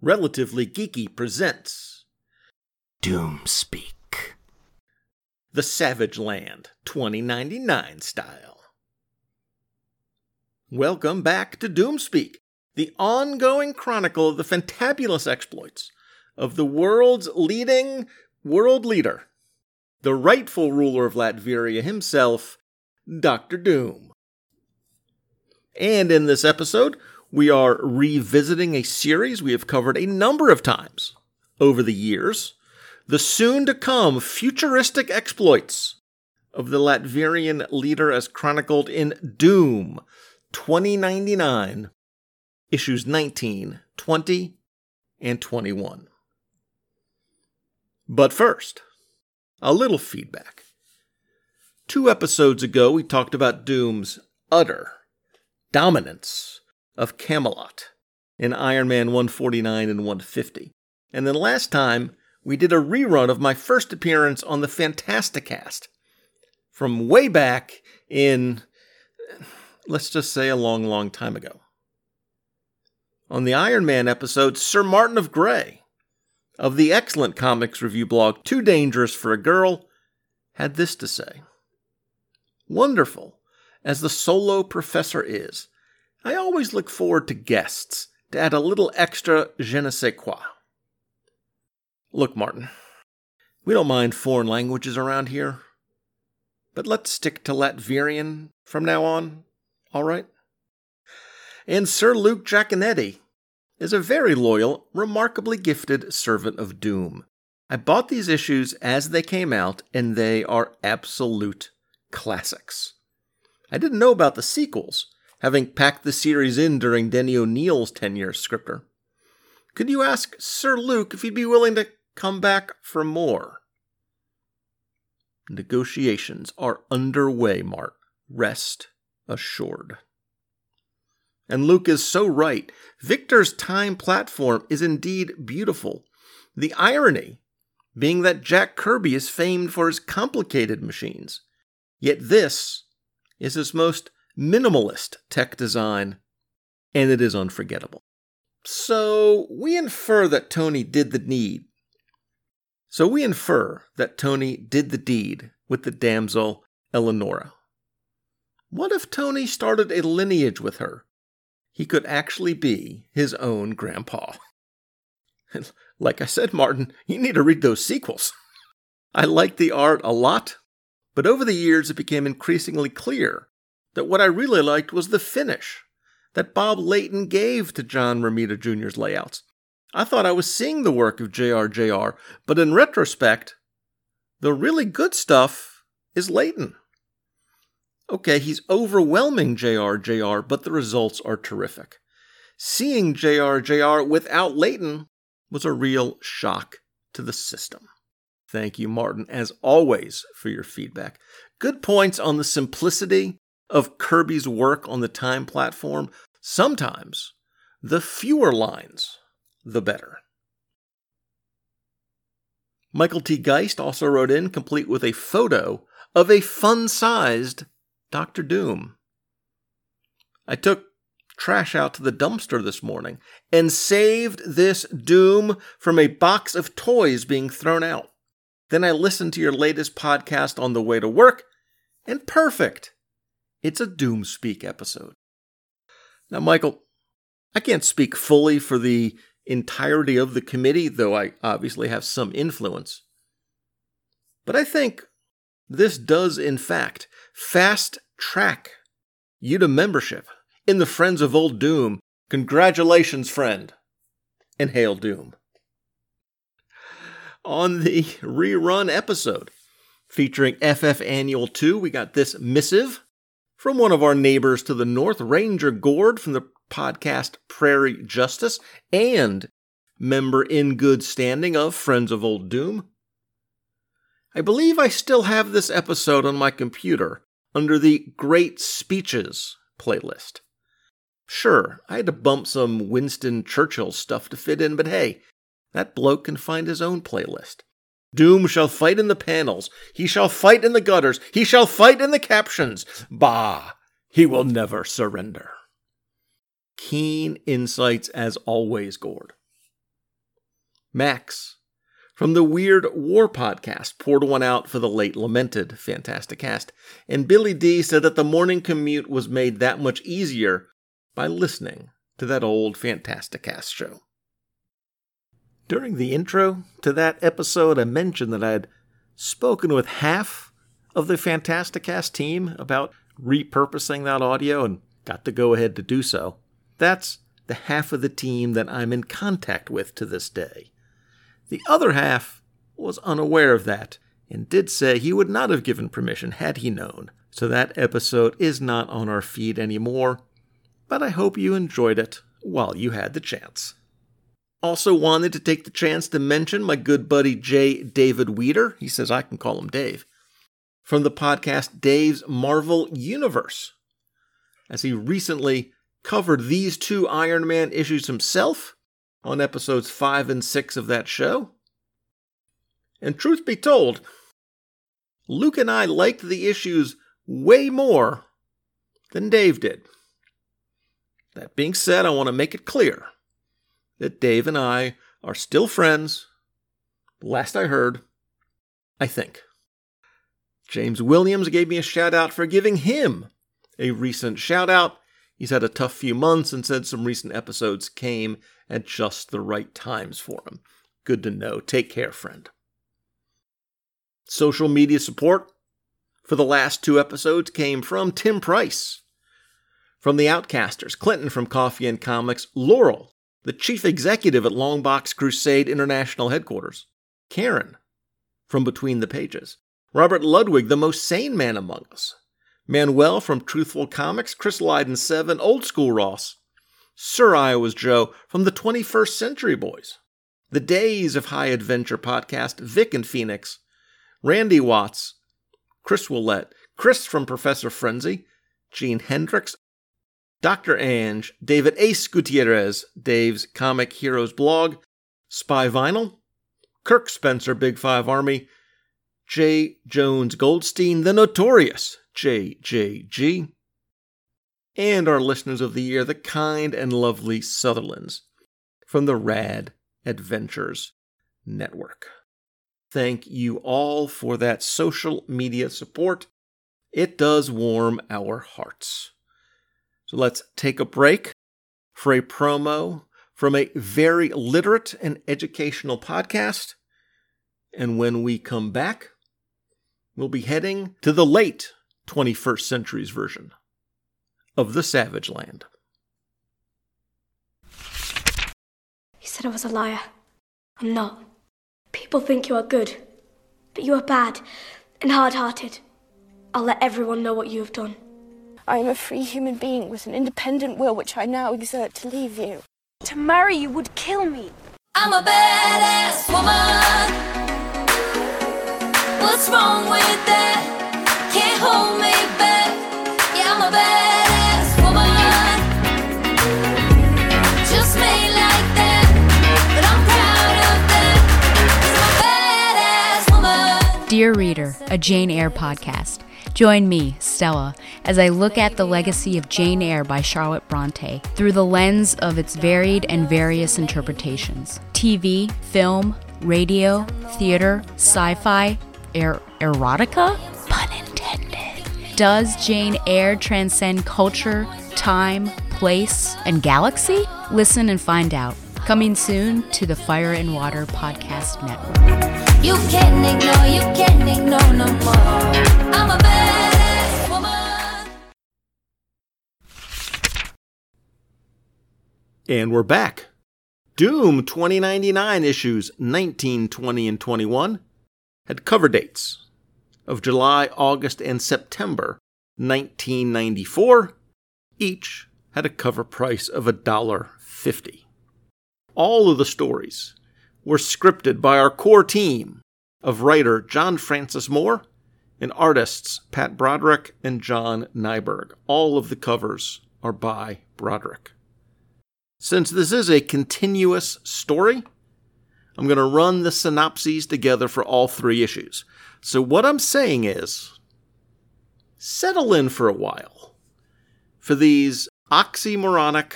Relatively Geeky presents Doomspeak. The Savage Land 2099 style. Welcome back to Doomspeak, the ongoing chronicle of the fantabulous exploits of the world's leading world leader, the rightful ruler of Latveria himself, Dr. Doom. And in this episode, we are revisiting a series we have covered a number of times over the years the soon to come futuristic exploits of the Latverian leader as chronicled in Doom 2099, issues 19, 20, and 21. But first, a little feedback. Two episodes ago, we talked about Doom's utter dominance of Camelot in Iron Man 149 and 150. And then last time, we did a rerun of my first appearance on the Fantasticast from way back in, let's just say, a long, long time ago. On the Iron Man episode, Sir Martin of Grey of the excellent comics review blog Too Dangerous for a Girl had this to say Wonderful as the solo professor is, I always look forward to guests to add a little extra je ne sais quoi. Look, Martin, we don't mind foreign languages around here, but let's stick to Latverian from now on, all right? And Sir Luke Giaconetti is a very loyal, remarkably gifted servant of doom. I bought these issues as they came out, and they are absolute classics. I didn't know about the sequels, having packed the series in during Denny O'Neil's tenure as scripter. Could you ask Sir Luke if he'd be willing to come back for more? Negotiations are underway, Mark. Rest assured. And Luke is so right. Victor's time platform is indeed beautiful. The irony being that Jack Kirby is famed for his complicated machines. Yet this is his most minimalist tech design, and it is unforgettable. So we infer that Tony did the deed. So we infer that Tony did the deed with the damsel Eleonora. What if Tony started a lineage with her? He could actually be his own grandpa. like I said, Martin, you need to read those sequels. I like the art a lot, but over the years it became increasingly clear that what I really liked was the finish that Bob Layton gave to John Romita Jr.'s layouts. I thought I was seeing the work of J.R.J.R., but in retrospect, the really good stuff is Layton. Okay, he's overwhelming J.R.J.R., but the results are terrific. Seeing J.R.J.R. without Layton was a real shock to the system. Thank you, Martin, as always, for your feedback. Good points on the simplicity of Kirby's work on the time platform, sometimes the fewer lines, the better. Michael T. Geist also wrote in, complete with a photo of a fun sized Doctor Doom. I took trash out to the dumpster this morning and saved this Doom from a box of toys being thrown out. Then I listened to your latest podcast on the way to work, and perfect. It's a Doom Speak episode. Now, Michael, I can't speak fully for the entirety of the committee, though I obviously have some influence. But I think this does, in fact, fast track you to membership in the Friends of Old Doom. Congratulations, friend, and hail Doom. On the rerun episode featuring FF Annual 2, we got this missive from one of our neighbors to the north, Ranger Gord from the podcast Prairie Justice, and member in good standing of Friends of Old Doom. I believe I still have this episode on my computer under the Great Speeches playlist. Sure, I had to bump some Winston Churchill stuff to fit in, but hey, that bloke can find his own playlist. Doom shall fight in the panels. He shall fight in the gutters. He shall fight in the captions. Bah! He will never surrender. Keen insights as always, Gord. Max. From the Weird War podcast, poured one out for the late lamented Fantasticast. And Billy D said that the morning commute was made that much easier by listening to that old Fantasticast show. During the intro to that episode, I mentioned that I had spoken with half of the Fantasticast team about repurposing that audio and got the go ahead to do so. That's the half of the team that I'm in contact with to this day. The other half was unaware of that and did say he would not have given permission had he known. So that episode is not on our feed anymore, but I hope you enjoyed it while you had the chance. Also wanted to take the chance to mention my good buddy J. David Weeder. He says I can call him Dave. From the podcast Dave's Marvel Universe. As he recently covered these two Iron Man issues himself on episodes 5 and 6 of that show. And truth be told, Luke and I liked the issues way more than Dave did. That being said, I want to make it clear that Dave and I are still friends. Last I heard, I think. James Williams gave me a shout out for giving him a recent shout out. He's had a tough few months and said some recent episodes came at just the right times for him. Good to know. Take care, friend. Social media support for the last two episodes came from Tim Price, from the Outcasters, Clinton from Coffee and Comics, Laurel, the chief executive at Longbox Crusade International Headquarters, Karen from Between the Pages, Robert Ludwig, the most sane man among us, Manuel from Truthful Comics, Chris Lydon 7, Old School Ross, Sir Iowa's Joe from the 21st Century Boys, The Days of High Adventure podcast, Vic and Phoenix, Randy Watts, Chris Willett, Chris from Professor Frenzy, Gene Hendricks, Dr. Ange, David Ace Gutierrez, Dave's Comic Heroes blog, Spy Vinyl, Kirk Spencer, Big Five Army, J. Jones Goldstein, the notorious JJG, and our listeners of the year, the kind and lovely Sutherlands from the Rad Adventures Network. Thank you all for that social media support. It does warm our hearts. So let's take a break for a promo from a very literate and educational podcast. And when we come back, we'll be heading to the late 21st century's version of the Savage Land. You said I was a liar. I'm not. People think you are good, but you are bad and hard hearted. I'll let everyone know what you have done. I am a free human being with an independent will which I now exert to leave you. To marry you would kill me. I'm a badass woman. What's wrong with that? Can't hold me back. Yeah, I'm a badass woman. Just made like that. But I'm proud of that. 'Cause I'm a badass woman. Dear Reader, a Jane Eyre podcast. Join me, Stella, as I look at the legacy of Jane Eyre by Charlotte Bronte through the lens of its varied and various interpretations TV, film, radio, theater, sci fi, er- erotica? Pun intended. Does Jane Eyre transcend culture, time, place, and galaxy? Listen and find out. Coming soon to the Fire and Water Podcast Network. You can't ignore, you can't ignore no more. And we're back. Doom 2099 issues 19, 20, and 21 had cover dates of July, August, and September 1994. Each had a cover price of $1.50. All of the stories were scripted by our core team of writer John Francis Moore and artists Pat Broderick and John Nyberg. All of the covers are by Broderick. Since this is a continuous story, I'm going to run the synopses together for all three issues. So, what I'm saying is settle in for a while for these oxymoronic,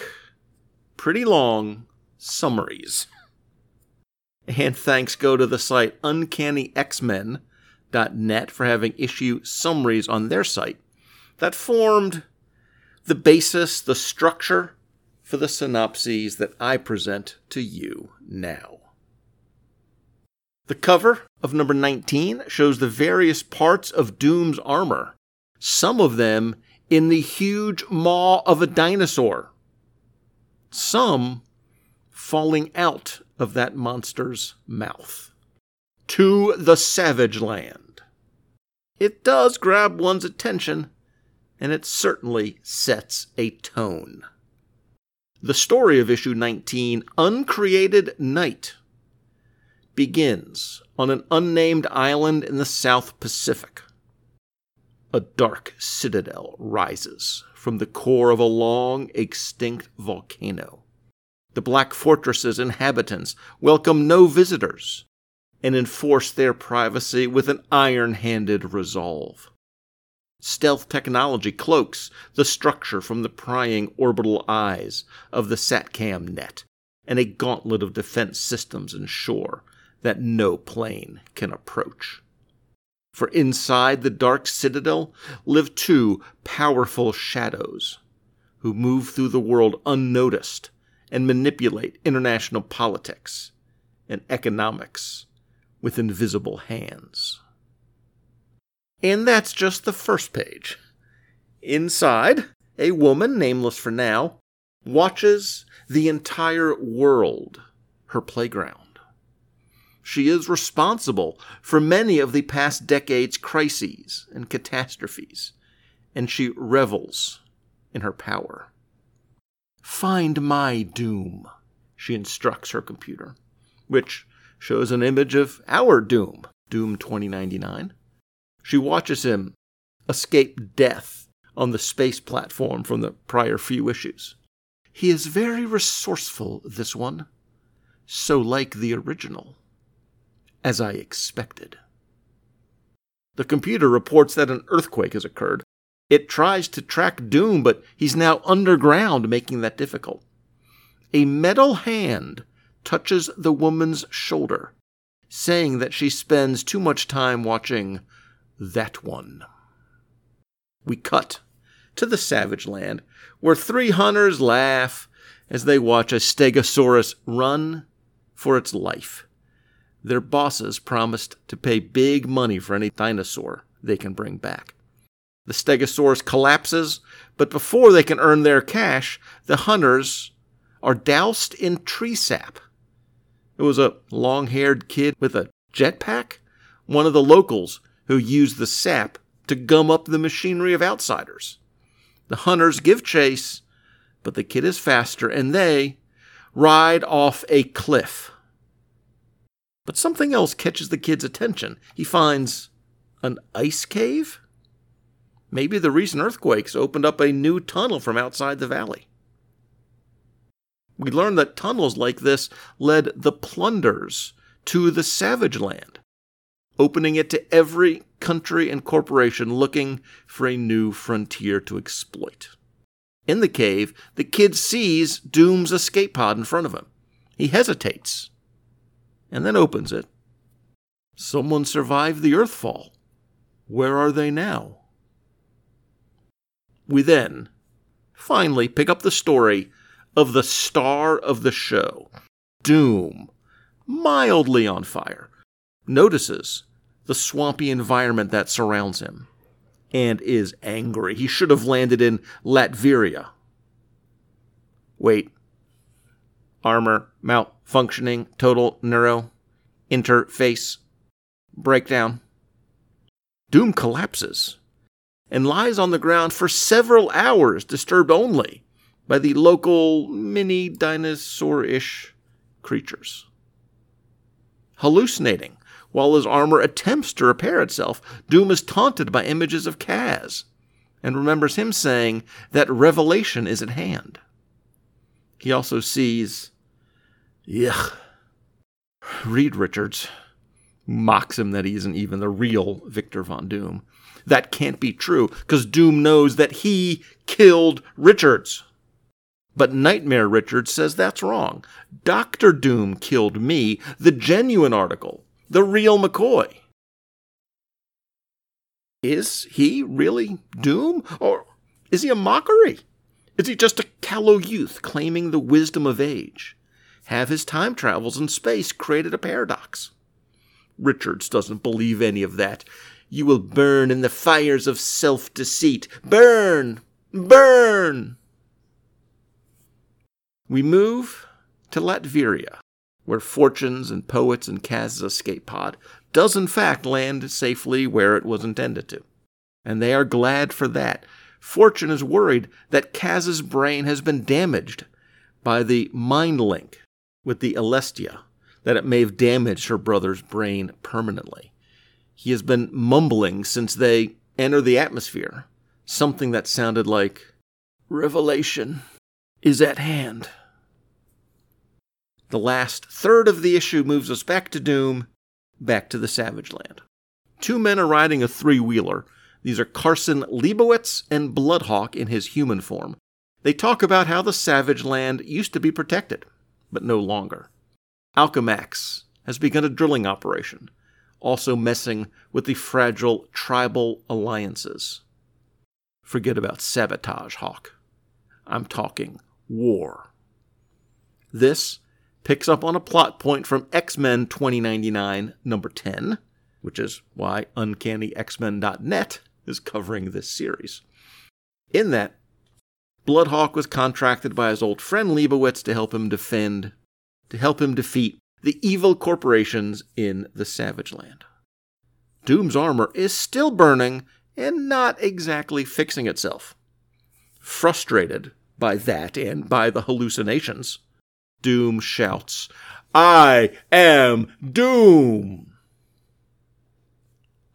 pretty long summaries. And thanks go to the site UncannyXmen.net for having issue summaries on their site that formed the basis, the structure for the synopses that I present to you now. The cover of number 19 shows the various parts of Doom's armor, some of them in the huge maw of a dinosaur, some falling out of that monster's mouth. To the Savage Land. It does grab one's attention, and it certainly sets a tone. The story of issue 19, Uncreated Night, begins on an unnamed island in the South Pacific. A dark citadel rises from the core of a long extinct volcano. The Black Fortress's inhabitants welcome no visitors and enforce their privacy with an iron handed resolve. Stealth technology cloaks the structure from the prying orbital eyes of the SATCAM net, and a gauntlet of defense systems ensure that no plane can approach. For inside the dark citadel live two powerful shadows who move through the world unnoticed and manipulate international politics and economics with invisible hands. And that's just the first page. Inside, a woman, nameless for now, watches the entire world, her playground. She is responsible for many of the past decade's crises and catastrophes, and she revels in her power. Find my doom, she instructs her computer, which shows an image of our doom, Doom 2099. She watches him escape death on the space platform from the prior few issues. He is very resourceful, this one. So like the original. As I expected. The computer reports that an earthquake has occurred. It tries to track Doom, but he's now underground, making that difficult. A metal hand touches the woman's shoulder, saying that she spends too much time watching that one. We cut to the savage land, where three hunters laugh as they watch a stegosaurus run for its life. Their bosses promised to pay big money for any dinosaur they can bring back. The stegosaurus collapses, but before they can earn their cash, the hunters are doused in tree sap. It was a long haired kid with a jetpack, one of the locals who use the sap to gum up the machinery of outsiders. The hunters give chase, but the kid is faster and they ride off a cliff. But something else catches the kid's attention. He finds an ice cave? Maybe the recent earthquakes opened up a new tunnel from outside the valley. We learn that tunnels like this led the plunders to the savage land, opening it to every country and corporation looking for a new frontier to exploit. In the cave, the kid sees Doom's escape pod in front of him. He hesitates and then opens it. Someone survived the Earthfall. Where are they now? We then finally pick up the story of the star of the show, Doom, mildly on fire, notices the swampy environment that surrounds him and is angry. He should have landed in Latveria. Wait. Armor malfunctioning, total neuro interface breakdown. Doom collapses and lies on the ground for several hours, disturbed only by the local mini dinosaur ish creatures hallucinating. While his armor attempts to repair itself, Doom is taunted by images of Kaz and remembers him saying that revelation is at hand. He also sees. Yuck. Reed Richards mocks him that he isn't even the real Victor Von Doom. That can't be true, because Doom knows that he killed Richards. But Nightmare Richards says that's wrong. Dr. Doom killed me, the genuine article, the real McCoy. Is he really Doom? Or is he a mockery? Is he just a callow youth claiming the wisdom of age? Have his time travels in space created a paradox? Richards doesn't believe any of that. You will burn in the fires of self deceit. Burn! Burn! We move to Latveria, where Fortunes and Poets and Kaz's escape pod does in fact land safely where it was intended to. And they are glad for that. Fortune is worried that Kaz's brain has been damaged by the mind link with the Alestia, that it may have damaged her brother's brain permanently. He has been mumbling since they enter the atmosphere, something that sounded like, Revelation is at hand. The last third of the issue moves us back to Doom, back to the Savage Land. Two men are riding a three wheeler. These are Carson Leibowitz and Bloodhawk in his human form. They talk about how the Savage Land used to be protected, but no longer. Alchemax has begun a drilling operation, also messing with the fragile tribal alliances. Forget about sabotage, Hawk. I'm talking war. This picks up on a plot point from X Men 2099, number 10, which is why UncannyX-Men.net is covering this series. In that, Bloodhawk was contracted by his old friend Leibowitz to help him defend, to help him defeat the evil corporations in the Savage Land. Doom's armor is still burning and not exactly fixing itself. Frustrated by that and by the hallucinations, Doom shouts, I am Doom!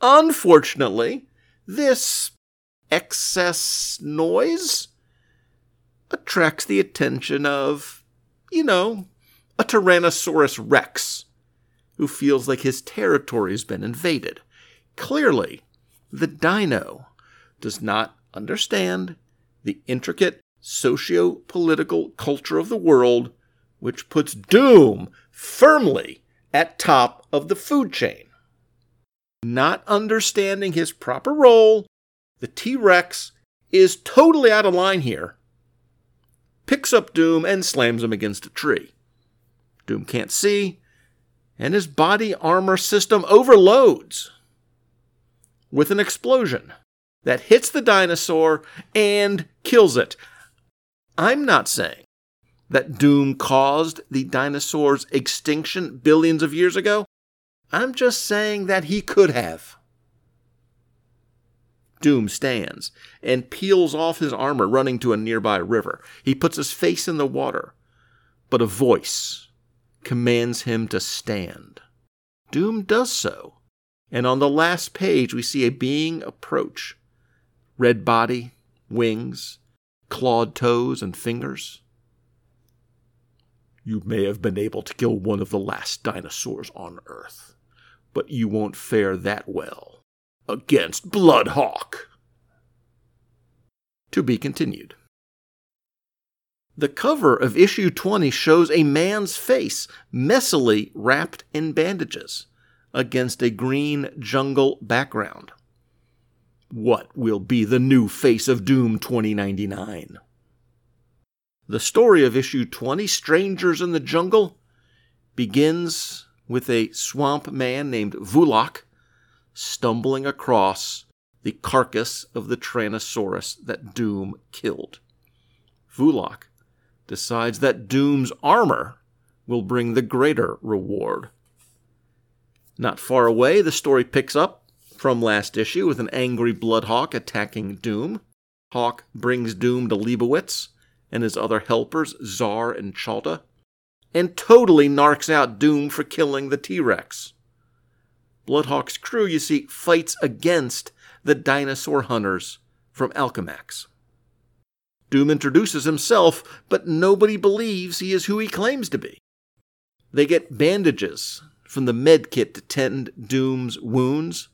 Unfortunately, this excess noise attracts the attention of, you know, a Tyrannosaurus Rex, who feels like his territory has been invaded. Clearly, the dino does not understand the intricate socio political culture of the world which puts Doom firmly at top of the food chain. Not understanding his proper role, the T Rex is totally out of line here. Picks up Doom and slams him against a tree. Doom can't see, and his body armor system overloads with an explosion that hits the dinosaur and kills it. I'm not saying that Doom caused the dinosaurs' extinction billions of years ago. I'm just saying that he could have. Doom stands and peels off his armor, running to a nearby river. He puts his face in the water, but a voice commands him to stand. Doom does so, and on the last page we see a being approach red body, wings, clawed toes, and fingers. You may have been able to kill one of the last dinosaurs on Earth, but you won't fare that well against Bloodhawk. To be continued. The cover of issue 20 shows a man's face messily wrapped in bandages against a green jungle background. What will be the new face of Doom 2099? The story of issue 20, Strangers in the Jungle, begins with a swamp man named Vulak stumbling across the carcass of the Tyrannosaurus that Doom killed. Vulak decides that Doom's armor will bring the greater reward. Not far away, the story picks up from last issue with an angry Bloodhawk attacking Doom. Hawk brings Doom to Leibowitz and his other helpers, Czar and Chalta, and totally narks out Doom for killing the T Rex. Bloodhawk's crew, you see, fights against the dinosaur hunters from Alchemax. Doom introduces himself, but nobody believes he is who he claims to be. They get bandages from the med kit to tend Doom's wounds,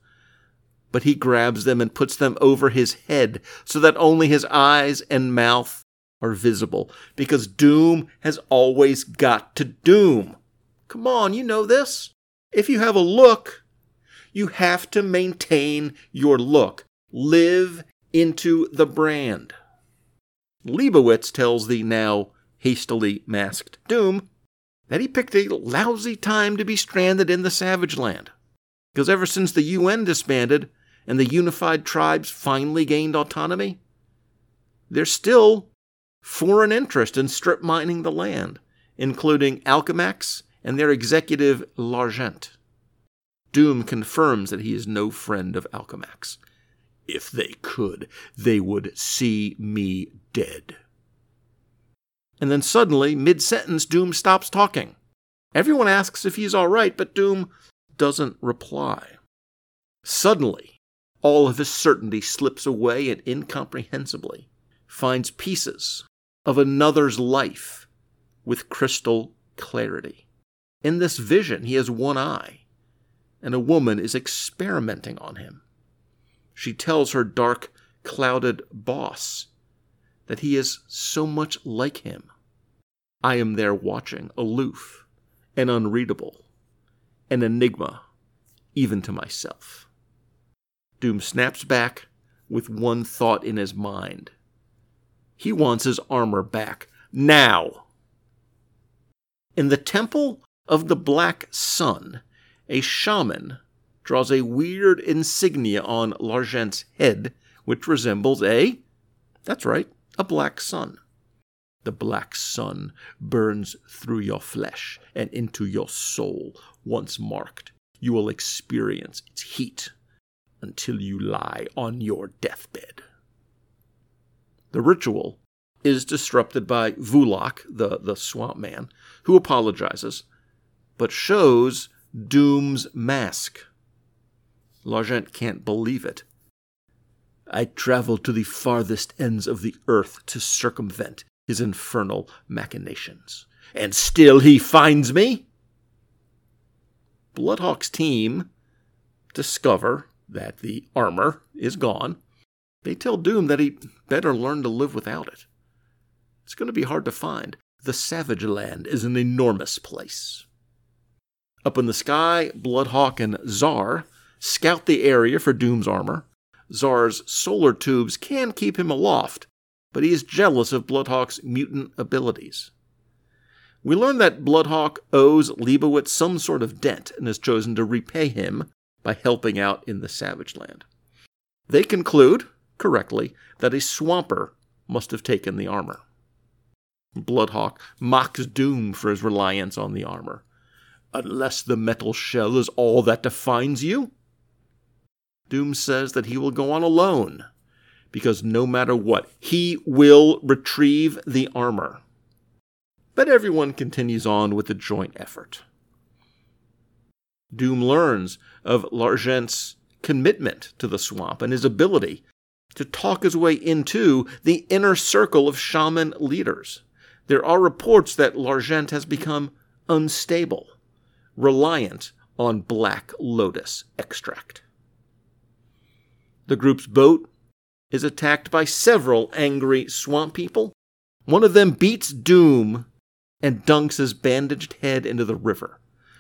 but he grabs them and puts them over his head so that only his eyes and mouth are visible because doom has always got to doom. Come on, you know this. If you have a look, you have to maintain your look. Live into the brand. Leibowitz tells the now hastily masked Doom that he picked a lousy time to be stranded in the Savage Land. Because ever since the UN disbanded and the unified tribes finally gained autonomy, they're still foreign interest in strip mining the land, including Alchemax and their executive L'Argent. Doom confirms that he is no friend of Alchemax. If they could, they would see me dead. And then suddenly, mid sentence, Doom stops talking. Everyone asks if he's all right, but Doom doesn't reply. Suddenly, all of his certainty slips away and incomprehensibly finds pieces of another's life with crystal clarity. In this vision, he has one eye, and a woman is experimenting on him. She tells her dark, clouded boss that he is so much like him. I am there watching, aloof and unreadable, an enigma even to myself. Doom snaps back with one thought in his mind. He wants his armor back now. In the Temple of the Black Sun, a shaman draws a weird insignia on L'Argent's head, which resembles a, that's right, a black sun. The black sun burns through your flesh and into your soul. Once marked, you will experience its heat until you lie on your deathbed. The ritual is disrupted by Vulak, the, the swamp man, who apologizes, but shows Doom's mask. L'Argent can't believe it. I traveled to the farthest ends of the earth to circumvent his infernal machinations. And still he finds me? Bloodhawk's team discover that the armor is gone. They tell Doom that he better learn to live without it. It's going to be hard to find. The Savage Land is an enormous place. Up in the sky, Bloodhawk and Czar scout the area for Doom's armor. Czar's solar tubes can keep him aloft, but he is jealous of Bloodhawk's mutant abilities. We learn that Bloodhawk owes Leibowitz some sort of debt and has chosen to repay him by helping out in the Savage Land. They conclude, correctly, that a swamper must have taken the armor. Bloodhawk mocks Doom for his reliance on the armor. Unless the metal shell is all that defines you, Doom says that he will go on alone, because no matter what, he will retrieve the armor. But everyone continues on with the joint effort. Doom learns of L'Argent's commitment to the swamp and his ability to talk his way into the inner circle of shaman leaders. There are reports that L'Argent has become unstable, reliant on Black Lotus extract. The group's boat is attacked by several angry swamp people. One of them beats Doom and dunks his bandaged head into the river,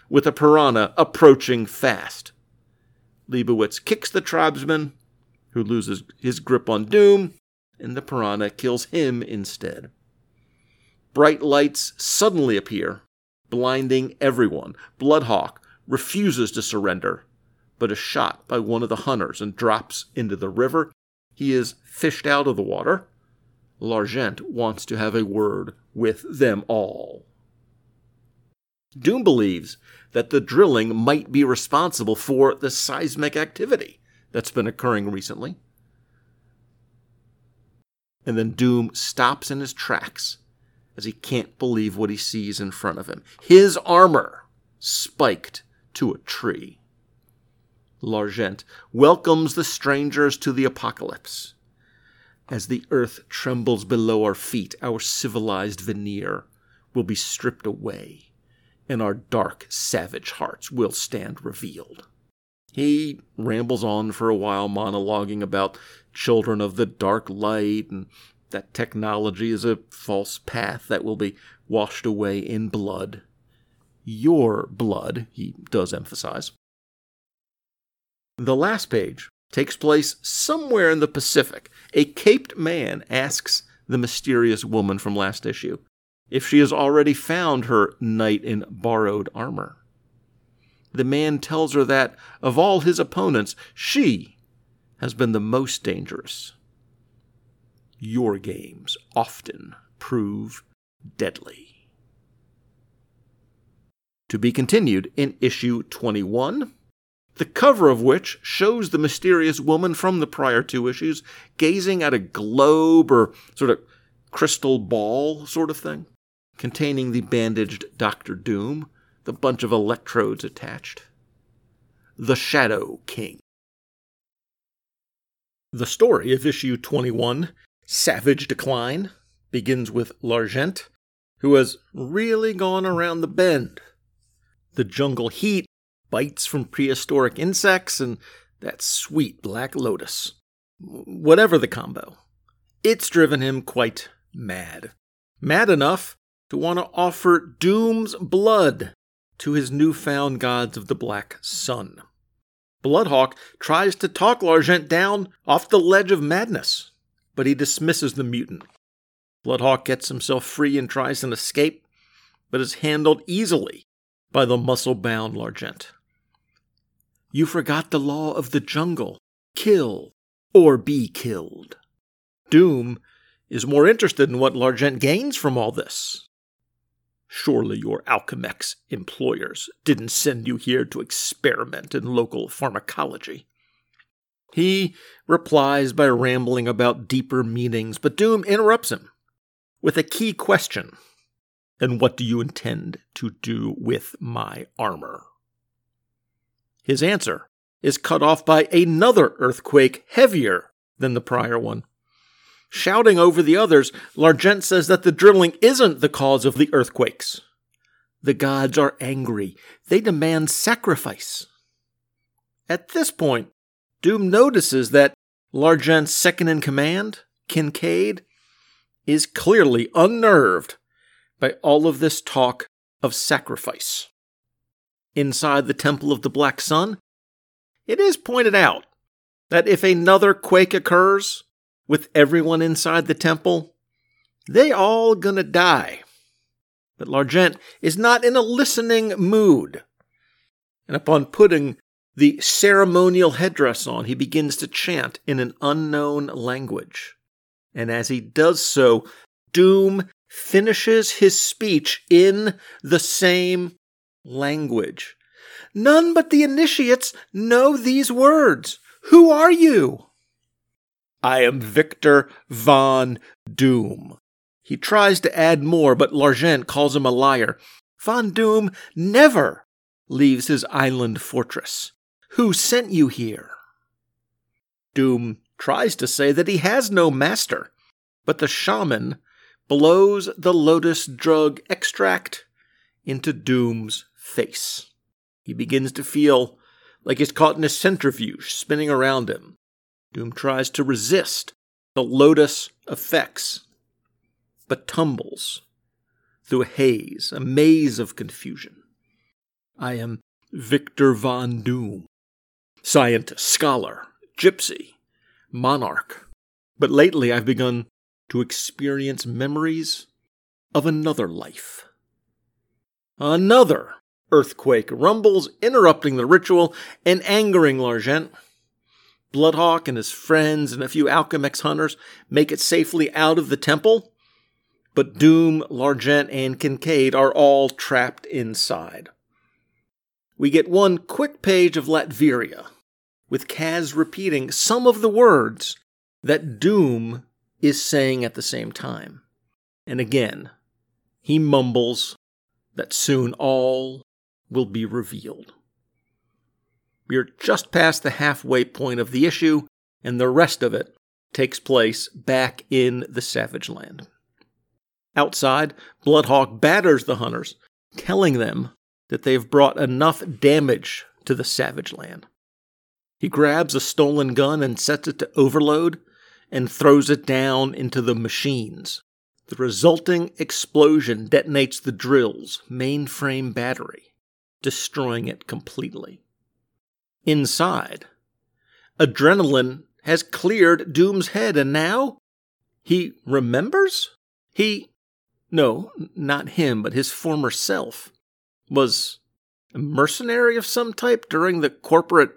with a piranha approaching fast. Leibowitz kicks the tribesman, who loses his grip on Doom, and the piranha kills him instead. Bright lights suddenly appear, blinding everyone. Bloodhawk refuses to surrender but is shot by one of the hunters and drops into the river. He is fished out of the water. L'Argent wants to have a word with them all. Doom believes that the drilling might be responsible for the seismic activity that's been occurring recently. And then Doom stops in his tracks as he can't believe what he sees in front of him. His armor spiked to a tree. L'Argent, welcomes the strangers to the apocalypse. As the earth trembles below our feet, our civilized veneer will be stripped away, and our dark, savage hearts will stand revealed. He rambles on for a while, monologuing about children of the dark light and That technology is a false path that will be washed away in blood. Your blood, he does emphasize. The last page takes place somewhere in the Pacific. A caped man asks the mysterious woman from last issue if she has already found her knight in borrowed armor. The man tells her that, of all his opponents, she has been the most dangerous. Your games often prove deadly. To be continued in issue 21 the cover of which shows the mysterious woman from the prior two issues gazing at a globe or sort of crystal ball sort of thing, containing the bandaged Doctor Doom, the bunch of electrodes attached. The Shadow King. The story of issue 21, Savage Decline, begins with L'Argent, who has really gone around the bend. The jungle heat bites from prehistoric insects, and that sweet black lotus. Whatever the combo, it's driven him quite mad. Mad enough to want to offer Doom's blood to his newfound gods of the Black Sun. Bloodhawk tries to talk L'Argent down off the ledge of madness, but he dismisses the mutant. Bloodhawk gets himself free and tries an escape, but is handled easily by the muscle bound L'Argent. You forgot the law of the jungle kill or be killed. Doom is more interested in what L'Argent gains from all this. Surely your Alchemax employers didn't send you here to experiment in local pharmacology. He replies by rambling about deeper meanings, but Doom interrupts him with a key question. And what do you intend to do with my armor? His answer is cut off by another earthquake heavier than the prior one. Shouting over the others, L'Argent says that the drilling isn't the cause of the earthquakes. The gods are angry. They demand sacrifice. At this point, Doom notices that L'Argent's second in command, Kincaid, is clearly unnerved by all of this talk of sacrifice inside the Temple of the Black Sun, it is pointed out that if another quake occurs with everyone inside the temple, they all gonna die. But L'Argent is not in a listening mood. And upon putting the ceremonial headdress on, he begins to chant in an unknown language. And as he does so, Doom finishes his speech in the same language. None but the initiates know these words. Who are you? I am Victor Von Doom. He tries to add more, but L'Argent calls him a liar. Von Doom never leaves his island fortress. Who sent you here? Doom tries to say that he has no master, but the shaman blows the lotus drug extract into Doom's face. He begins to feel like he's caught in a centrifuge spinning around him. Doom tries to resist the lotus effects, but tumbles through a haze, a maze of confusion. I am Victor Von Doom, scientist, scholar, gypsy, monarch. But lately I've begun to experience memories of another life. Another earthquake rumbles, interrupting the ritual and angering L'Argent. Bloodhawk and his friends and a few Alchemax hunters make it safely out of the temple, but Doom, L'Argent, and Kincaid are all trapped inside. We get one quick page of Latveria, with Kaz repeating some of the words that Doom is saying at the same time. And again, he mumbles that soon all will be revealed. Are just past the halfway point of the issue, and the rest of it takes place back in the Savage Land. Outside, Bloodhawk batters the hunters, telling them that they have brought enough damage to the Savage Land. He grabs a stolen gun and sets it to overload, and throws it down into the machines. The resulting explosion detonates the drill's mainframe battery, destroying it completely. Inside, adrenaline has cleared Doom's head, and now he remembers? He. No, not him, but his former self. Was a mercenary of some type during the corporate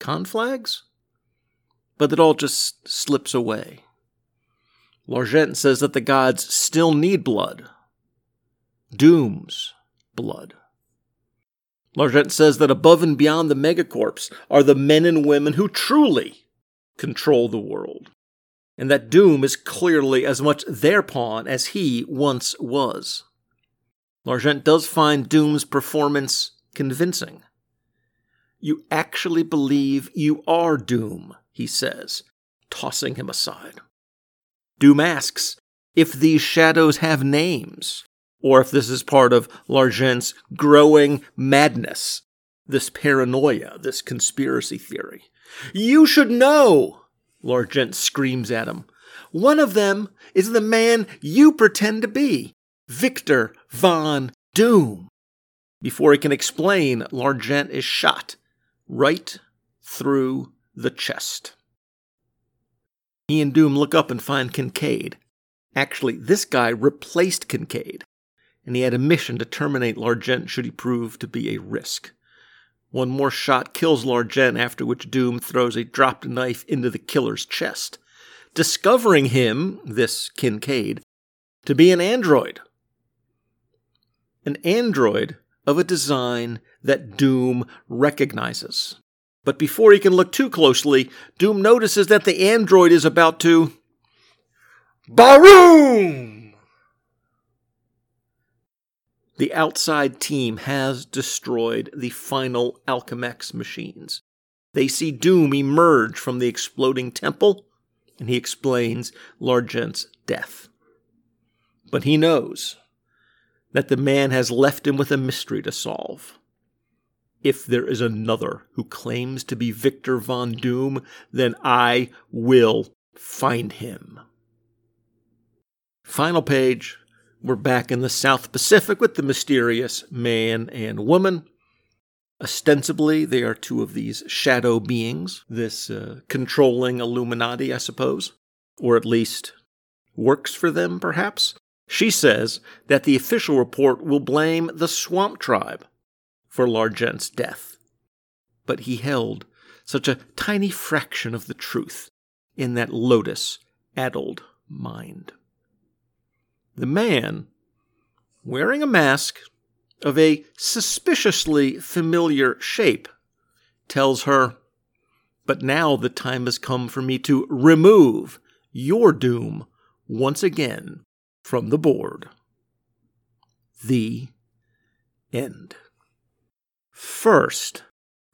conflags? But it all just slips away. L'Argent says that the gods still need blood. Doom's blood. L'Argent says that above and beyond the megacorps are the men and women who truly control the world, and that Doom is clearly as much their pawn as he once was. L'Argent does find Doom's performance convincing. You actually believe you are Doom, he says, tossing him aside. Doom asks if these shadows have names, or if this is part of L'Argent's growing madness, this paranoia, this conspiracy theory. You should know, L'Argent screams at him. One of them is the man you pretend to be, Victor Von Doom. Before he can explain, L'Argent is shot right through the chest. He and Doom look up and find Kincaid. Actually, this guy replaced Kincaid, and he had a mission to terminate L'Argent should he prove to be a risk. One more shot kills L'Argent, after which Doom throws a dropped knife into the killer's chest, discovering him, this Kincaid, to be an android. An android of a design that Doom recognizes. But before he can look too closely, Doom notices that the android is about to. Baroom! The outside team has destroyed the final Alchemax machines. They see Doom emerge from the exploding temple, and he explains L'Argent's death. But he knows that the man has left him with a mystery to solve. If there is another who claims to be Victor Von Doom, then I will find him. Final page. We're back in the South Pacific with the mysterious man and woman. Ostensibly, they are two of these shadow beings, this uh, controlling Illuminati, I suppose, or at least works for them, perhaps. She says that the official report will blame the Swamp Tribe for L'Argent's death. But he held such a tiny fraction of the truth in that lotus addled mind. The man, wearing a mask of a suspiciously familiar shape, tells her, But now the time has come for me to remove your doom once again from the board. The end. First,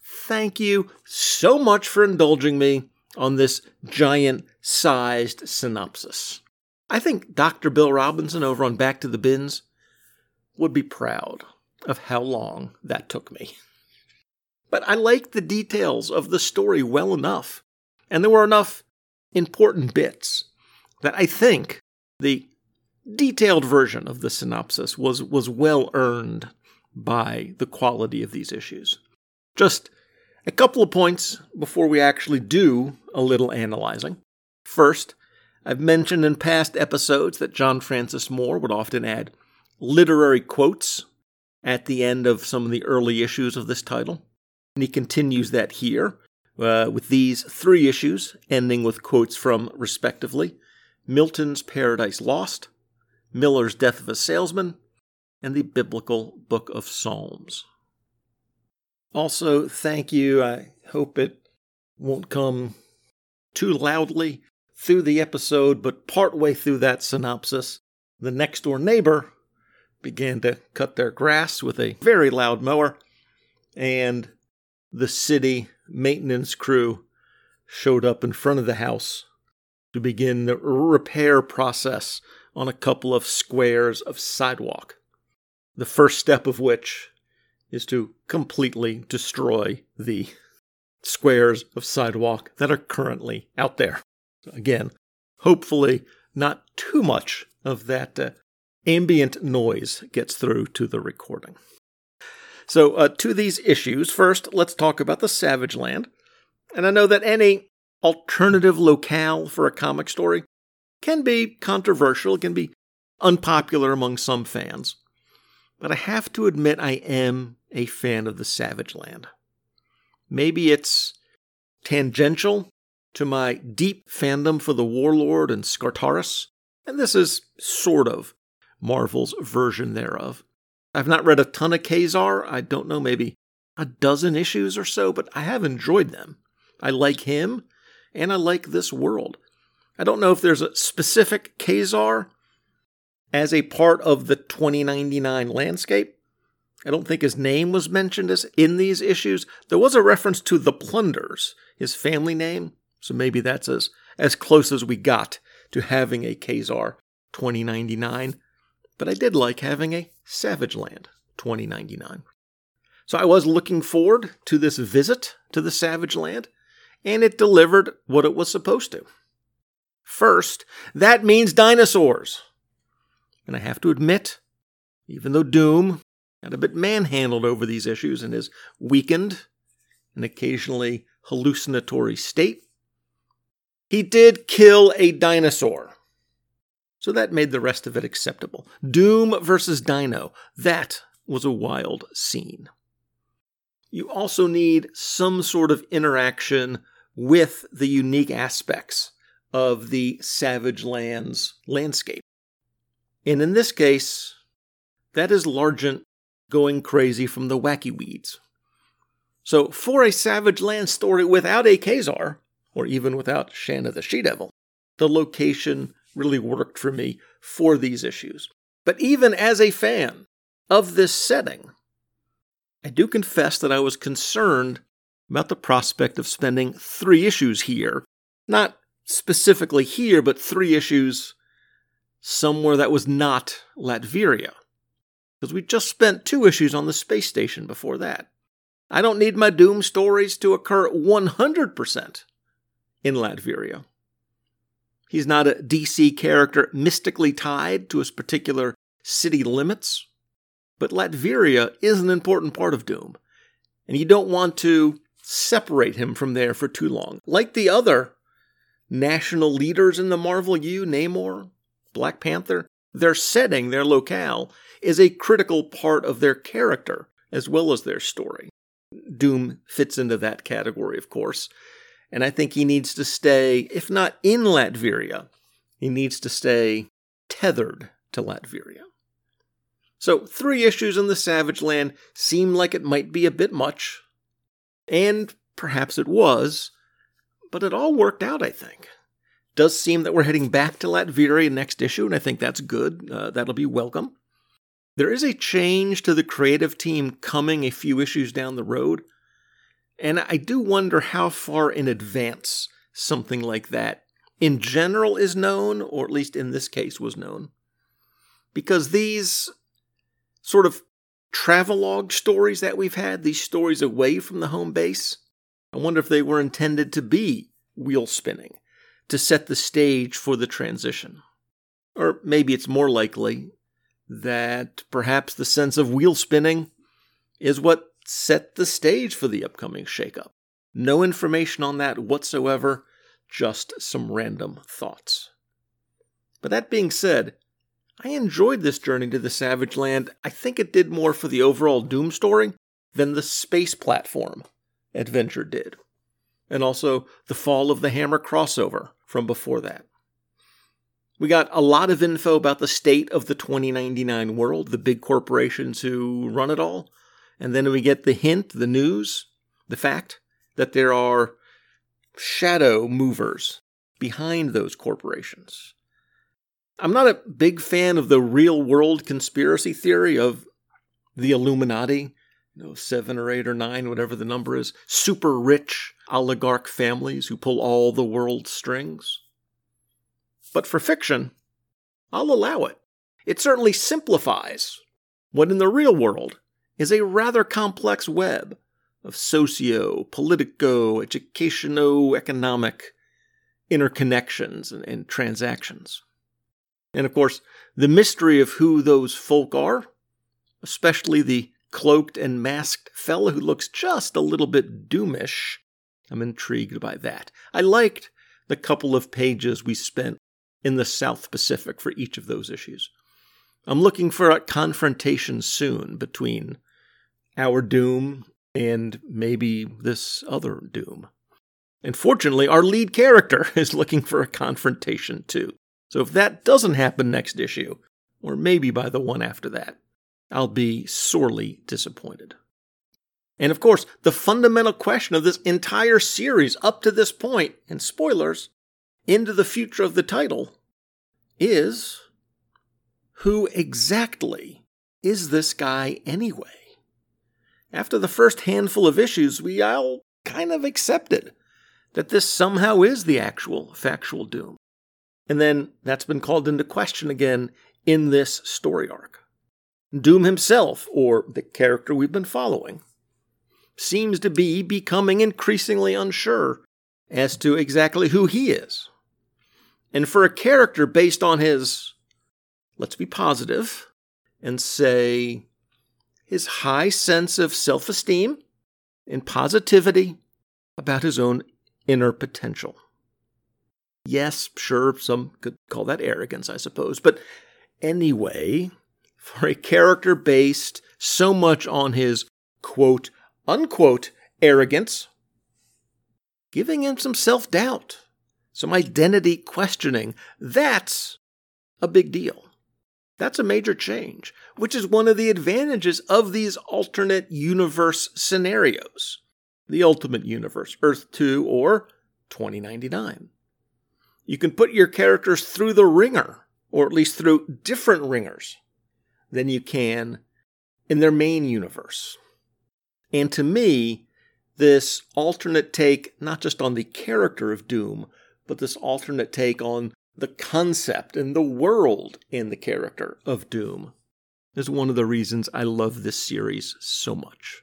thank you so much for indulging me on this giant sized synopsis. I think Dr. Bill Robinson over on Back to the Bins would be proud of how long that took me. But I like the details of the story well enough, and there were enough important bits that I think the detailed version of the synopsis was was well earned by the quality of these issues. Just a couple of points before we actually do a little analyzing. First, I've mentioned in past episodes that John Francis Moore would often add literary quotes at the end of some of the early issues of this title. And he continues that here uh, with these three issues, ending with quotes from, respectively, Milton's Paradise Lost, Miller's Death of a Salesman, and the Biblical Book of Psalms. Also, thank you. I hope it won't come too loudly through the episode, but partway through that synopsis, the next door neighbor began to cut their grass with a very loud mower, and the city maintenance crew showed up in front of the house to begin the repair process on a couple of squares of sidewalk. The first step of which is to completely destroy the squares of sidewalk that are currently out there. Again, hopefully not too much of that uh, ambient noise gets through to the recording. So, uh, to these issues, first, let's talk about the Savage Land. And I know that any alternative locale for a comic story can be controversial, can be unpopular among some fans. But I have to admit, I am a fan of the Savage Land. Maybe it's tangential to my deep fandom for the Warlord and Skartaris, and this is sort of Marvel's version thereof. I've not read a ton of Ka-Zar. I don't know, maybe a dozen issues or so, but I have enjoyed them. I like him, and I like this world. I don't know if there's a specific Ka-Zar as a part of the 2099 landscape. I don't think his name was mentioned as in these issues. There was a reference to the Plunders, his family name, so maybe that's as, as close as we got to having a Ka-Zar 2099. But I did like having a Savage Land 2099. So I was looking forward to this visit to the Savage Land, and it delivered what it was supposed to. First, that means dinosaurs. And I have to admit, even though Doom got a bit manhandled over these issues and is weakened and occasionally hallucinatory state, he did kill a dinosaur. So that made the rest of it acceptable. Doom versus Dino. That was a wild scene. You also need some sort of interaction with the unique aspects of the Savage Lands landscape. And in this case, that is L'Argent going crazy from the wacky weeds. So, for a Savage Land story without a Ka-Zar, or even without Shanna the She Devil, the location really worked for me for these issues. But even as a fan of this setting, I do confess that I was concerned about the prospect of spending three issues here. Not specifically here, but three issues somewhere that was not Latveria. Because we just spent two issues on the space station before that. I don't need my Doom stories to occur 100% in Latveria. He's not a DC character mystically tied to his particular city limits, but Latveria is an important part of Doom, and you don't want to separate him from there for too long. Like the other national leaders in the Marvel U, Namor, Black Panther, their setting, their locale, is a critical part of their character as well as their story. Doom fits into that category, of course. And I think he needs to stay, if not in Latveria, he needs to stay tethered to Latveria. So, three issues in the Savage Land seem like it might be a bit much. And perhaps it was, but it all worked out, I think. Does seem that we're heading back to Latveria next issue, and I think that's good. Uh, that'll be welcome. There is a change to the creative team coming a few issues down the road. And I do wonder how far in advance something like that in general is known, or at least in this case was known. Because these sort of travelogue stories that we've had, these stories away from the home base, I wonder if they were intended to be wheel spinning, to set the stage for the transition. Or maybe it's more likely that perhaps the sense of wheel spinning is what set the stage for the upcoming shakeup. No information on that whatsoever, just some random thoughts. But that being said, I enjoyed this journey to the Savage Land. I think it did more for the overall Doom story than the space platform adventure did. And also the Fall of the Hammer crossover from before that. We got a lot of info about the state of the 2099 world, the big corporations who run it all, and then we get the hint, the news, the fact that there are shadow movers behind those corporations. I'm not a big fan of the real world conspiracy theory of the Illuminati, you know, seven or eight or nine, whatever the number is, super rich oligarch families who pull all the world's strings. But for fiction, I'll allow it. It certainly simplifies what in the real world is a rather complex web of socio, politico, educational, economic interconnections and, and transactions. And of course, the mystery of who those folk are, especially the cloaked and masked fellow who looks just a little bit doomish, I'm intrigued by that. I liked the couple of pages we spent in the South Pacific for each of those issues. I'm looking for a confrontation soon between our doom and maybe this other doom. And fortunately, our lead character is looking for a confrontation too. So if that doesn't happen next issue, or maybe by the one after that, I'll be sorely disappointed. And of course, the fundamental question of this entire series up to this point, and spoilers, into the future of the title, is who exactly is this guy anyway? After the first handful of issues, we all kind of accepted that this somehow is the actual factual doom. And then that's been called into question again in this story arc. Doom himself, or the character we've been following, seems to be becoming increasingly unsure as to exactly who he is. And for a character based on his, let's be positive, and say his high sense of self esteem and positivity about his own inner potential. Yes, sure, some could call that arrogance, I suppose, but anyway, for a character based so much on his quote unquote arrogance, giving him some self doubt, some identity questioning, that's a big deal. That's a major change, which is one of the advantages of these alternate universe scenarios. The ultimate universe, Earth 2 or 2099. You can put your characters through the ringer, or at least through different ringers than you can in their main universe. And to me, this alternate take, not just on the character of Doom, but this alternate take on the concept and the world and the character of Doom is one of the reasons I love this series so much.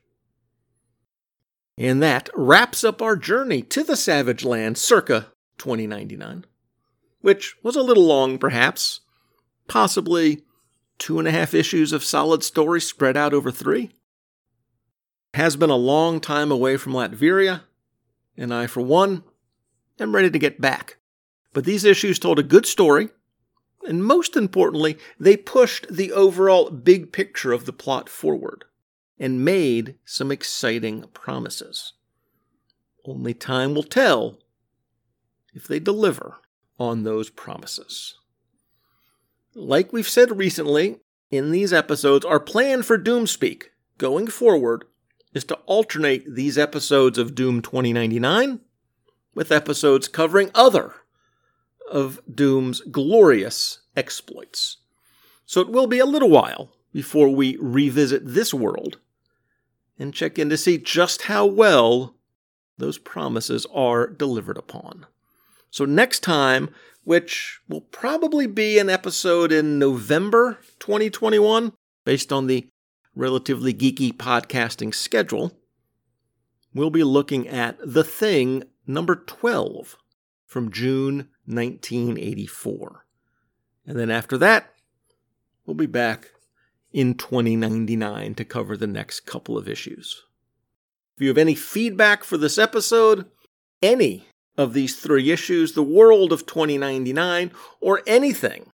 And that wraps up our journey to the Savage Land circa 2099, which was a little long, perhaps, possibly two and a half issues of solid story spread out over three. Has been a long time away from Latveria, and I, for one, am ready to get back but these issues told a good story, and most importantly, they pushed the overall big picture of the plot forward and made some exciting promises. Only time will tell if they deliver on those promises. Like we've said recently in these episodes, our plan for Doomspeak going forward is to alternate these episodes of Doom 2099 with episodes covering other of Doom's glorious exploits. So it will be a little while before we revisit this world and check in to see just how well those promises are delivered upon. So next time, which will probably be an episode in November 2021, based on the relatively geeky podcasting schedule, we'll be looking at The Thing number 12 from June 1984. And then after that, we'll be back in 2099 to cover the next couple of issues. If you have any feedback for this episode, any of these three issues, the world of 2099, or anything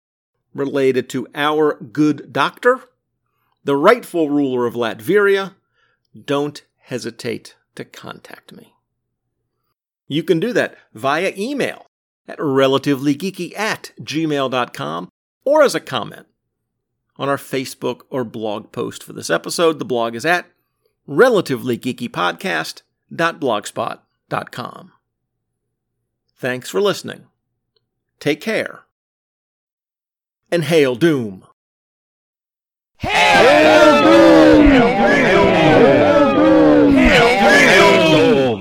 related to our good doctor, the rightful ruler of Latveria, don't hesitate to contact me. You can do that via email at relativelygeeky at gmail.com or as a comment on our Facebook or blog post for this episode. The blog is at relativelygeekypodcast.blogspot.com. Thanks for listening. Take care. And hail doom. Hail, hail doom! Hail doom! Hail doom! Hail doom! Hail doom!